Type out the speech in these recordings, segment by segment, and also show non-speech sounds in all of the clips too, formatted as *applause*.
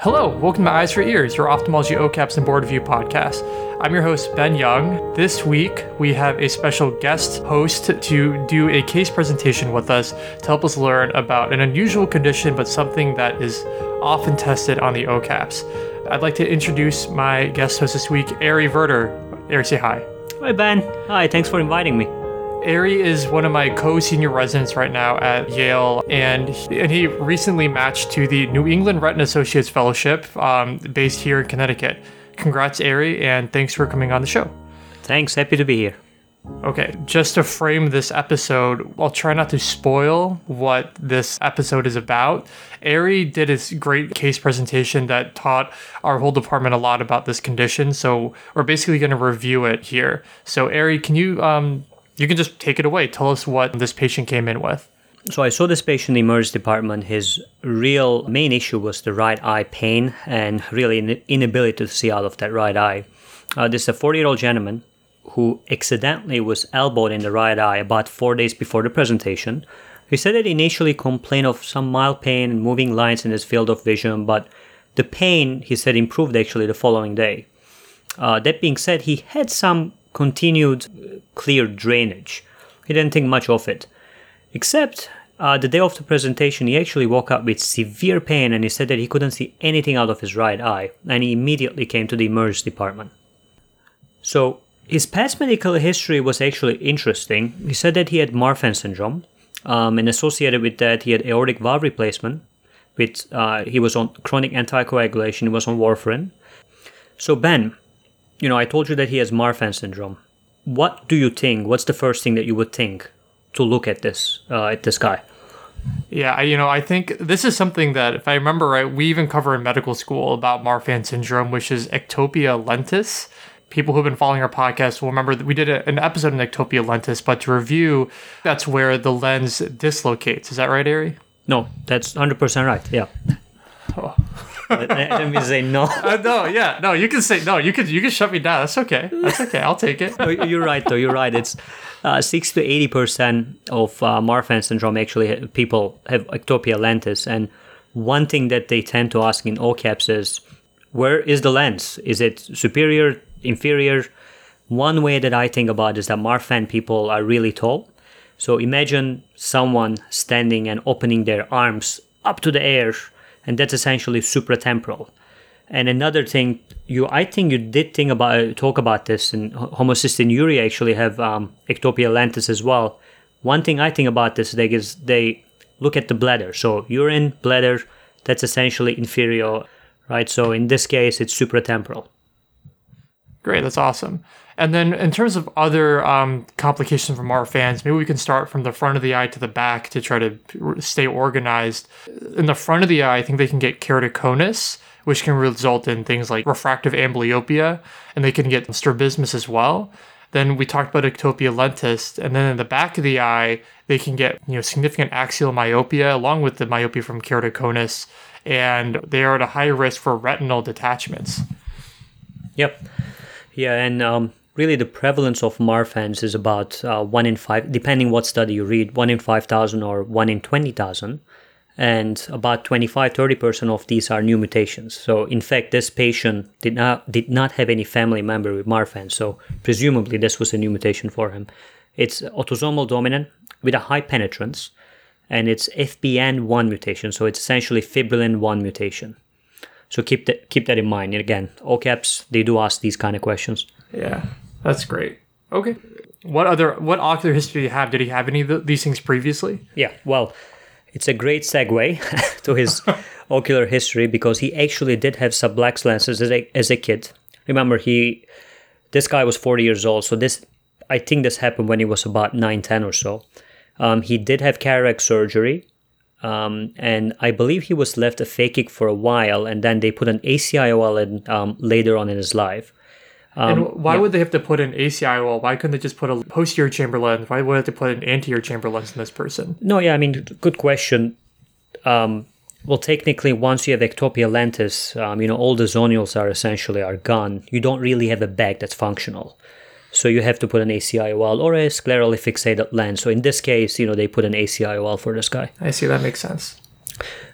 Hello, welcome to Eyes for Ears, your ophthalmology OKAPs and board review podcast. I'm your host, Ben Young. This week, we have a special guest host to do a case presentation with us to help us learn about an unusual condition, but something that is often tested on the OKAPs. I'd like to introduce my guest host this week, Ari Verter. Ari, say hi. Hi, Ben. Hi, thanks for inviting me. Ari is one of my co-senior residents right now at Yale, and and he recently matched to the New England Retina Associates Fellowship, um, based here in Connecticut. Congrats, Ari, and thanks for coming on the show. Thanks. Happy to be here. Okay, just to frame this episode, I'll try not to spoil what this episode is about. Ari did a great case presentation that taught our whole department a lot about this condition, so we're basically going to review it here. So, Ari, can you um, you can just take it away. Tell us what this patient came in with. So I saw this patient in the emergency department. His real main issue was the right eye pain and really inability to see out of that right eye. Uh, this is a 40 year old gentleman who accidentally was elbowed in the right eye about four days before the presentation. He said that he initially complained of some mild pain and moving lines in his field of vision, but the pain, he said, improved actually the following day. Uh, that being said, he had some continued clear drainage. He didn't think much of it. Except uh, the day of the presentation, he actually woke up with severe pain and he said that he couldn't see anything out of his right eye, and he immediately came to the emergency department. So, his past medical history was actually interesting. He said that he had Marfan syndrome, um, and associated with that, he had aortic valve replacement. With uh, he was on chronic anticoagulation. He was on warfarin. So Ben, you know, I told you that he has Marfan syndrome. What do you think? What's the first thing that you would think to look at this uh, at this guy? Yeah, you know, I think this is something that, if I remember right, we even cover in medical school about Marfan syndrome, which is ectopia lentis. People who've been following our podcast will remember that we did a, an episode on ectopia lentis, but to review, that's where the lens dislocates. Is that right, Ari? No, that's 100% right. Yeah. Oh. Let me say no. *laughs* Uh, no, yeah, no. You can say no. You can you can shut me down. That's okay. That's okay. I'll take it. *laughs* You're right, though. You're right. It's uh, six to eighty percent of uh, Marfan syndrome actually people have ectopia lentis, and one thing that they tend to ask in OKAPs is, where is the lens? Is it superior, inferior? One way that I think about is that Marfan people are really tall. So imagine someone standing and opening their arms up to the air and that's essentially supratemporal. And another thing, you I think you did think about talk about this, and homocystinuria actually have um, ectopia lentis as well. One thing I think about this they is they look at the bladder. So urine, bladder, that's essentially inferior, right? So in this case, it's supratemporal. Great, that's awesome. And then in terms of other um, complications from Marfan's, maybe we can start from the front of the eye to the back to try to stay organized. In the front of the eye, I think they can get keratoconus, which can result in things like refractive amblyopia, and they can get strabismus as well. Then we talked about ectopia lentis, and then in the back of the eye, they can get you know significant axial myopia along with the myopia from keratoconus, and they are at a high risk for retinal detachments. Yep. Yeah, and um, really the prevalence of Marfan's is about uh, 1 in 5, depending what study you read, 1 in 5,000 or 1 in 20,000. And about 25-30% of these are new mutations. So in fact, this patient did not did not have any family member with Marfan. So presumably this was a new mutation for him. It's autosomal dominant with a high penetrance, and it's FBN1 mutation. So it's essentially fibrillin 1 mutation. So keep that keep that in mind. And again, OKAPs they do ask these kind of questions. Yeah. That's great. Okay. What other what ocular history do you have? Did he have any of these things previously? Yeah. Well, it's a great segue *laughs* to his *laughs* ocular history because he actually did have sublux lenses as a, as a kid. Remember, he this guy was 40 years old, so this I think this happened when he was about 9, 10 or so. Um, he did have cataract surgery, um, and I believe he was left a fake aphakic for a while, and then they put an ACIOL in um, later on in his life. Um, and why yeah. would they have to put an ACIOL? Why couldn't they just put a posterior chamber lens? Why would they have to put an anterior chamber lens in this person? No, yeah, I mean, good question. Um, well, technically, once you have ectopia lentis, um, you know, all the zonules are essentially are gone. You don't really have a bag that's functional. So you have to put an ACIOL or a sclerally fixated lens. So in this case, you know, they put an ACIOL for this guy. I see. That makes sense.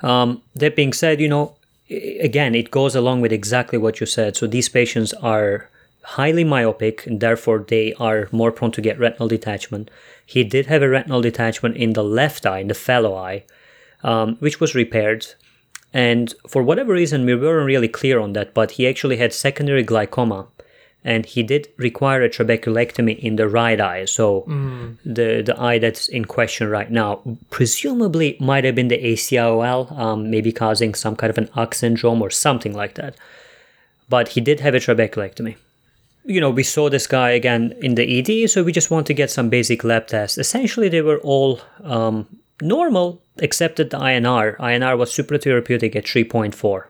Um, that being said, you know, again, it goes along with exactly what you said. So these patients are highly myopic and therefore they are more prone to get retinal detachment. He did have a retinal detachment in the left eye, in the fellow eye, um, which was repaired. And for whatever reason, we weren't really clear on that, but he actually had secondary glaucoma and he did require a trabeculectomy in the right eye. So the the eye that's in question right now, presumably might have been the ACIOL, um, maybe causing some kind of an UGH syndrome or something like that. But he did have a trabeculectomy. You know, we saw this guy again in the ED, so we just want to get some basic lab tests. Essentially, they were all um, normal, except that the INR. INR was supratherapeutic at 3.4.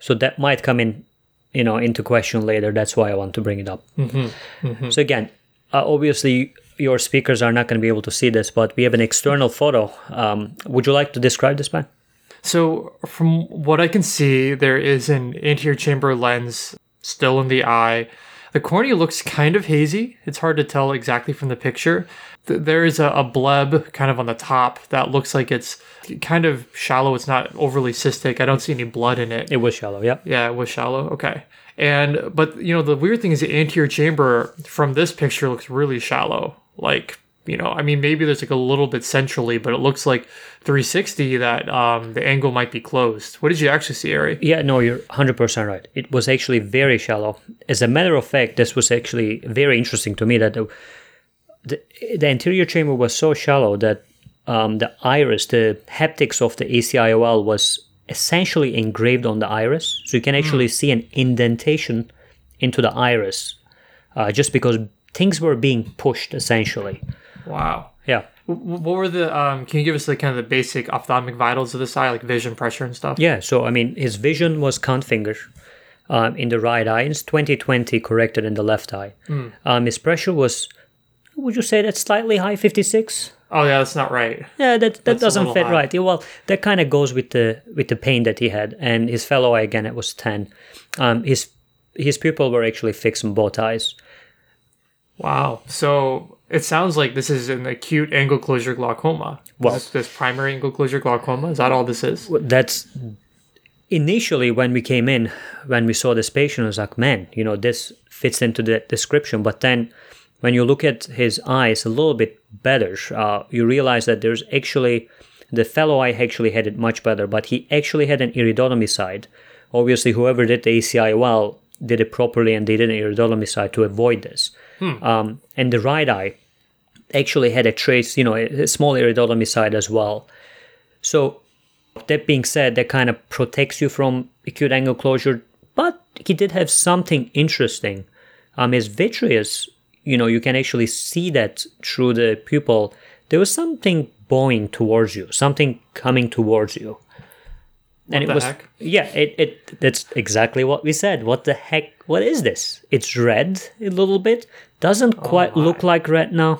So that might come in, you know, into question later. That's why I want to bring it up. So again, uh, obviously your speakers are not going to be able to see this, but we have an external photo. Um, would you like to describe this, man? So, from what I can see, there is an anterior chamber lens still in the eye. The cornea looks kind of hazy. It's hard to tell exactly from the picture. There is a, a bleb kind of on the top that looks like it's kind of shallow. It's not overly cystic. I don't see any blood in it. It was shallow, yeah. Yeah, it was shallow. Okay. And, but, you know, the weird thing is the anterior chamber from this picture looks really shallow. Like, you know, I mean, maybe there's like a little bit centrally, but it looks like 360 that um, the angle might be closed. What did you actually see, Ari? Yeah, no, you're 100% right. It was actually very shallow. As a matter of fact, this was actually very interesting to me that the, the, the anterior chamber was so shallow that um, the iris, the haptics of the ACIOL was essentially engraved on the iris. So you can actually see an indentation into the iris uh, just because things were being pushed essentially. Wow. Yeah. What were the, um, can you give us the kind of the basic ophthalmic vitals of this eye, like vision, pressure, and stuff? Yeah, so I mean, his vision was count finger um, in the right eye. It's 2020 corrected in the left eye. Um, his pressure was, would you say that's slightly high, 56? Oh, yeah, that's not right. Yeah, that that That's doesn't fit high. right. Yeah, well, that kind of goes with the with the pain that he had, and his fellow eye again it was 10. Um, his his pupil were actually fixed in both eyes. Wow. So it sounds like this is an acute angle closure glaucoma. Well- this, this primary angle closure glaucoma, is that all this is? that's initially when we came in when we saw this patient I was like man you know this fits into the description. But then when you look at his eyes a little bit better uh, you realize that there's actually the fellow eye actually had it much better but he actually had an iridotomy side. Obviously whoever did the ACIOL did it properly and they did an iridotomy side to avoid this. Um, and the right eye actually had a trace you know a, small iridotomy side as well so that being said, that kind of protects you from acute angle closure, but he did have something interesting. Um, his vitreous, you know, you can actually see that through the pupil. There was something bowing towards you, something coming towards you. and it the was heck? yeah, it, it that's exactly what we said. What the heck? What is this? It's red a little bit. Doesn't quite look like retina,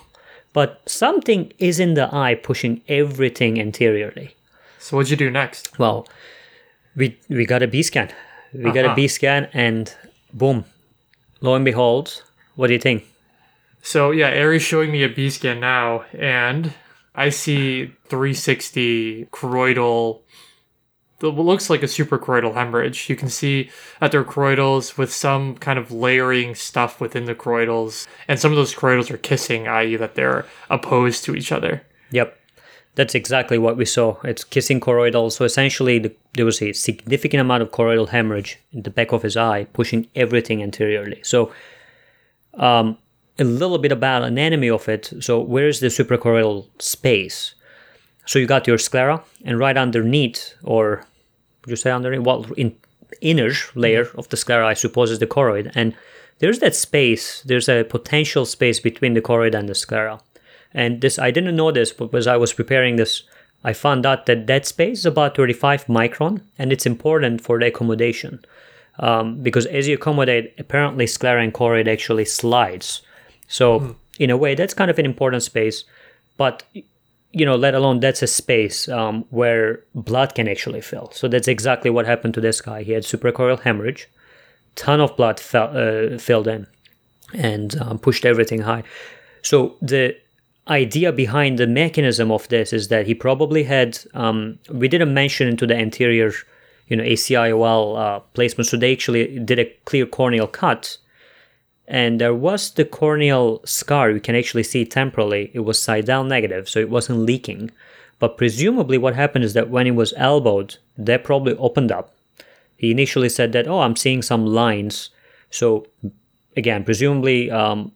but something is in the eye pushing everything anteriorly. So what'd you do next? Well, we we got a B scan. We got a Uh-huh. B scan, and boom, lo and behold, what do you think? So yeah, Ari's showing me a B scan now, and I see 360 choroidal. It looks like a suprachoroidal hemorrhage. You can see that they're choroidals with some kind of layering stuff within the choroidals, and some of those choroidals are kissing, i.e., that they're opposed to each other. Yep, that's exactly what we saw. It's kissing choroidal. So essentially, the, there was a significant amount of choroidal hemorrhage in the back of his eye, pushing everything anteriorly. So, um, a little bit about anatomy of it. So, where is the suprachoroidal space? So you got your sclera, and right underneath, or would you say underneath? Well, in inner layer of the sclera, I suppose, is the choroid, and there's that space. There's a potential space between the choroid and the sclera. And this, I didn't know this, but as I was preparing this, I found out that that space is about 35 micron, and it's important for the accommodation um, because as you accommodate, apparently sclera and choroid actually slides. So in a way, that's kind of an important space, but you know, let alone that's a space um, where blood can actually fill. So that's exactly what happened to this guy. He had suprachoroidal hemorrhage, ton of blood fell, uh, filled in, and um, pushed everything high. So the idea behind the mechanism of this is that he probably had. Um, we didn't mention into the anterior you know ACIOL uh, placement. So they actually did a clear corneal cut, and there was the corneal scar. You can actually see temporally. It was Seidel negative, so it wasn't leaking. But presumably, what happened is that when it was elbowed, that probably opened up. He initially said that, oh, I'm seeing some lines. So again, presumably. Um,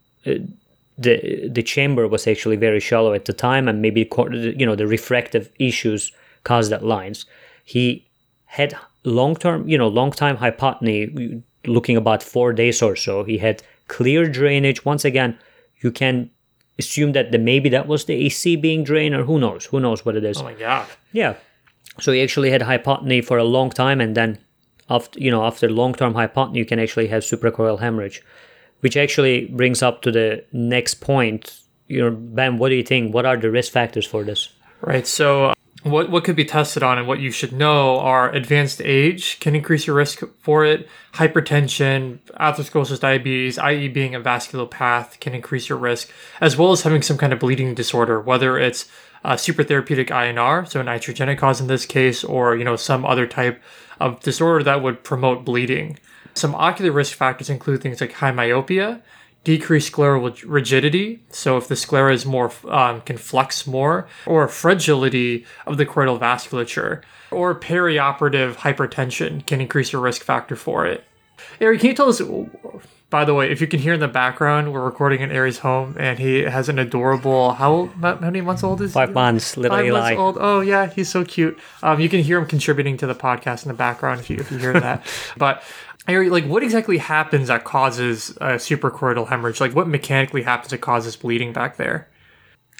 the the chamber was actually very shallow at the time, and maybe you know the refractive issues caused that lines. He had long term, you know, long time hypotony, looking about four days or so. He had clear drainage. Once again, you can assume that the, maybe that was the AC being drained, or who knows? Who knows what it is? Oh my god! Yeah. So he actually had hypotony for a long time, and then after you know after long term hypotony, you can actually have suprachoroidal hemorrhage which actually brings up to the next point. You know, Ben, what do you think? What are the risk factors for this? Right. So, what what could be tested on, and what you should know are advanced age can increase your risk for it. Hypertension, atherosclerosis, diabetes, i.e., being a vasculopath, can increase your risk, as well as having some kind of bleeding disorder, whether it's uh, supratherapeutic INR, so iatrogenic cause in this case, or you know some other type of disorder that would promote bleeding. Some ocular risk factors include things like high myopia, decreased scleral rigidity. So if the sclera is more um, can flex more, or fragility of the choroidal vasculature, or perioperative hypertension can increase your risk factor for it. Ari, can you tell us? By the way, if you can hear in the background, we're recording in Ari's home, and he has an adorable. How how many months old is five he? months? Little five Eli. months old. Oh yeah, he's so cute. Um, you can hear him contributing to the podcast in the background if you if you hear that. *laughs* but Ari, like what exactly happens that causes a suprachoroidal hemorrhage? Like what mechanically happens that causes bleeding back there?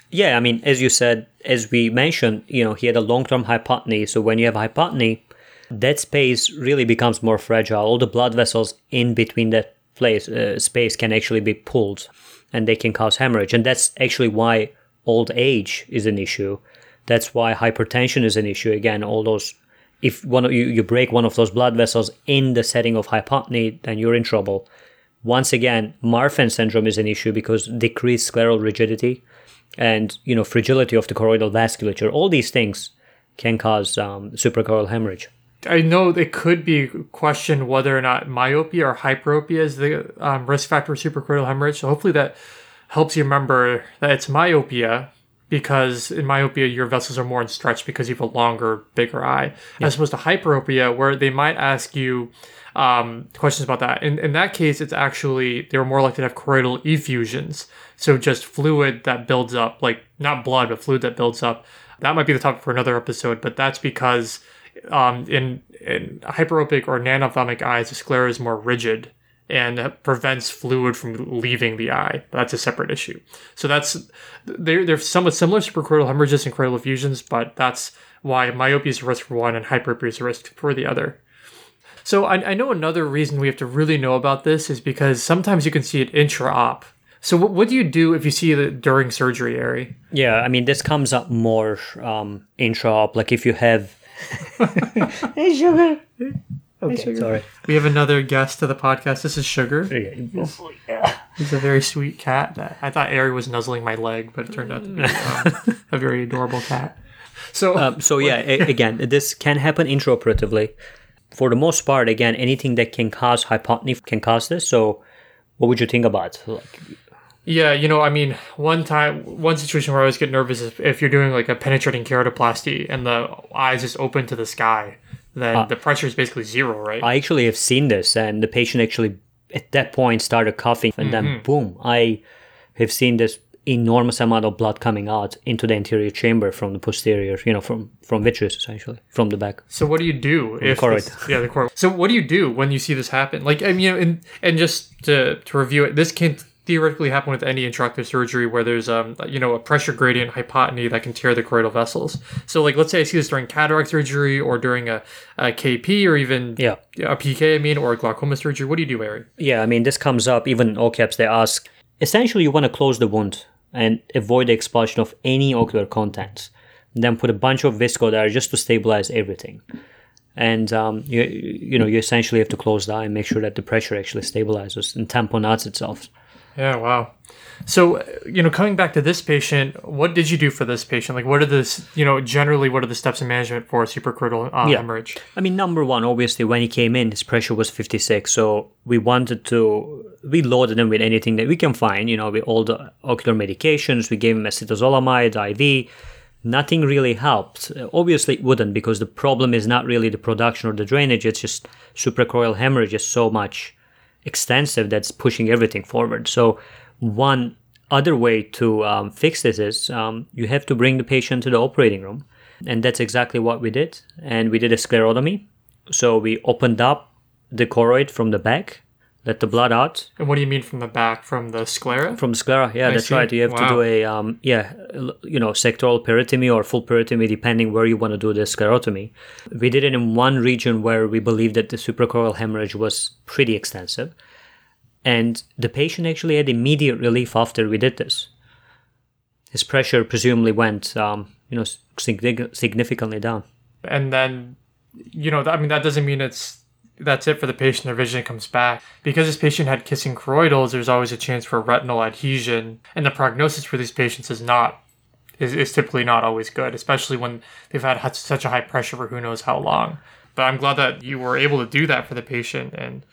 Yeah, I mean, as you said, as we mentioned, you know, he had a long-term hypotony. So when you have hypotony, that space really becomes more fragile. All the blood vessels in between that place uh, space can actually be pulled, and they can cause hemorrhage. And that's actually why old age is an issue. That's why hypertension is an issue. Again, all those if one of you, you break one of those blood vessels in the setting of hypotony, then you're in trouble. Once again, Marfan syndrome is an issue because decreased scleral rigidity and you know fragility of the choroidal vasculature. All these things can cause um, suprachoroidal hemorrhage. I know it could be questioned whether or not myopia or hyperopia is the um, risk factor for suprachoroidal hemorrhage. So hopefully that helps you remember that it's myopia because in myopia your vessels are more stretched because you have a longer, bigger eye, yeah. as opposed to hyperopia where they might ask you um, questions about that. In in that case, it's actually they're more likely to have choroidal effusions, so just fluid that builds up, like not blood, but fluid that builds up. That might be the topic for another episode, but that's because um, in in hyperopic or nanophthalmic eyes, the sclera is more rigid and prevents fluid from leaving the eye. That's a separate issue. So that's they're they're somewhat similar suprachoroidal hemorrhages and choroidal effusions, but that's why myopia is a risk for one and hyperopia is a risk for the other. So I, I know another reason we have to really know about this is because sometimes you can see it intra-op. So what, what do you do if you see it during surgery, Ari? Yeah, I mean this comes up more um, intra-op. Like if you have. *laughs* hey, sugar. Okay, hey, sorry. We have another guest to the podcast. This is Sugar. He's, he's a very sweet cat. I thought Ari was nuzzling my leg, but it turned out to be um, a very adorable cat. So, um, so yeah, again, this can happen intraoperatively. For the most part, again, anything that can cause hypotony can cause this. So, what would you think about? Like, yeah, you know, I mean, one time, one situation where I always get nervous is if you're doing like a penetrating keratoplasty and the eyes just open to the sky then uh, the pressure is basically zero, right? I actually have seen this, and the patient actually at that point started coughing, and mm-hmm. then boom, I have seen this enormous amount of blood coming out into the anterior chamber from the posterior, you know, from from vitreous essentially, from the back. So what do you do if this, yeah the choroid? So what do you do when you see this happen? Like I mean, you know, and and just to to review it, this can theoretically happen with any intraocular surgery where there's um you know a pressure gradient hypotony that can tear the choroidal vessels. So like let's say I see this during cataract surgery or during a, a KP or even yeah a PK I mean or a glaucoma surgery. What do you do, Ari? Yeah, I mean this comes up even OKAPs they ask essentially you want to close the wound and avoid the expulsion of any ocular contents. then put a bunch of visco there just to stabilize everything. And um, you you know you essentially have to close the eye and make sure that the pressure actually stabilizes and tamponades itself Yeah, wow. So, you know, coming back to this patient, what did you do for this patient? Like, what are the, you know, generally, what are the steps in management for suprachoroidal uh, Yeah. hemorrhage? I mean, number one, obviously, when he came in, his pressure was 56. So we wanted to, we loaded him with anything that we can find, you know, with all the ocular medications. We gave him acetazolamide, IV. Nothing really helped. Uh, Obviously, it wouldn't because the problem is not really the production or the drainage. It's just suprachoroidal hemorrhage is so much extensive that's pushing everything forward. So one other way to um, fix this is um, you have to bring the patient to the operating room, and that's exactly what we did. And we did a sclerotomy. So we opened up the choroid from the back, let the blood out And what do you mean from the back, from the sclera? from the sclera. Yeah, that's see. right. You have to do a um, yeah, you know, sectoral peritomy or full peritomy, depending where you want to do the sclerotomy. We did it in one region where we believed that the suprachoroidal hemorrhage was pretty extensive, and the patient actually had immediate relief after we did this. His pressure presumably went, um, you know, significantly down. and then you know i mean that doesn't mean it's that's it for the patient their vision comes back because this patient had kissing choroidals there's always a chance for retinal adhesion and the prognosis for these patients is not is, is typically not always good especially when they've had such a high pressure for who knows how long but i'm glad that you were able to do that for the patient and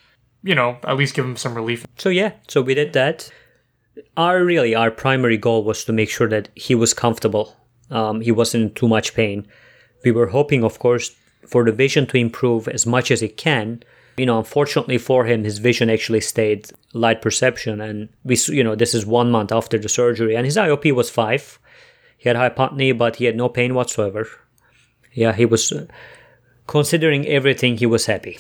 you know at least give them some relief So yeah, so we did that. Our really our primary goal was to make sure that he was comfortable. Um, he wasn't in too much pain. We were hoping, of course, for the vision to improve as much as it can. You know, unfortunately for him, his vision actually stayed light perception, and we, you know, this is one month after the surgery, and his IOP was five. He had hypotony, but he had no pain whatsoever. Yeah, he was. Uh, considering everything, he was happy.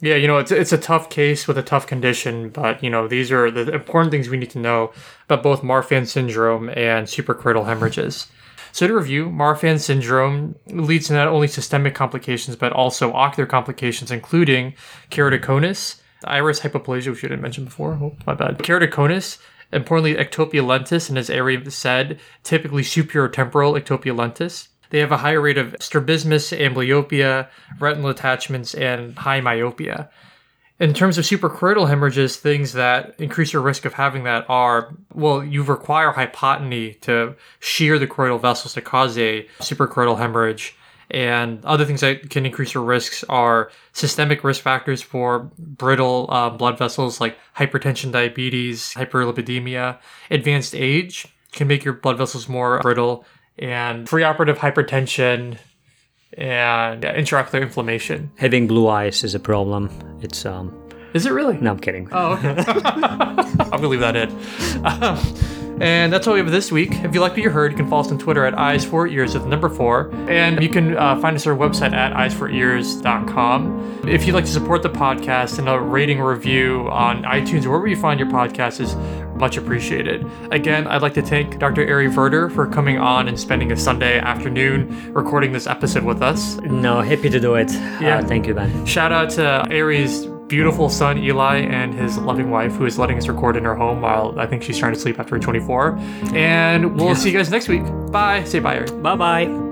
Yeah, you know, it's it's a tough case with a tough condition, but you know, these are the important things we need to know about both Marfan syndrome and suprachoroidal hemorrhages. So to review, Marfan syndrome leads to not only systemic complications but also ocular complications, including keratoconus, iris hypoplasia, which you didn't mention before. Oh, my bad. Keratoconus, importantly, ectopia lentis, and as Ari said, typically superior temporal ectopia lentis. They have a higher rate of strabismus, amblyopia, retinal attachments, and high myopia. In terms of suprachoroidal hemorrhages, things that increase your risk of having that are well, you require hypotony to shear the choroidal vessels to cause a suprachoroidal hemorrhage. And other things that can increase your risks are systemic risk factors for brittle uh, blood vessels like hypertension, diabetes, hyperlipidemia. Advanced age can make your blood vessels more brittle, and preoperative hypertension and yeah, intraocular inflammation. Having blue eyes is a problem. It's um. Is it really? No, I'm kidding. Oh, okay. *laughs* I'm gonna leave that in. Um, and that's all we have this week. If you like what you heard, you can follow us on Twitter at eyes for ears with the number four, and you can uh, find us on our website at eyesforears.com. If you'd like to support the podcast and a rating review on iTunes or wherever you find your podcast is much appreciated. Again, I'd like to thank Dr. Ari Verter for coming on and spending a Sunday afternoon recording this episode with us. No, happy to do it. Yeah. Uh, thank you, Ben. Shout out to Ari's beautiful son Eli and his loving wife who is letting us record in her home while I think she's trying to sleep after 24. And we'll see you guys next week. Bye. Say bye, Ari. Bye bye.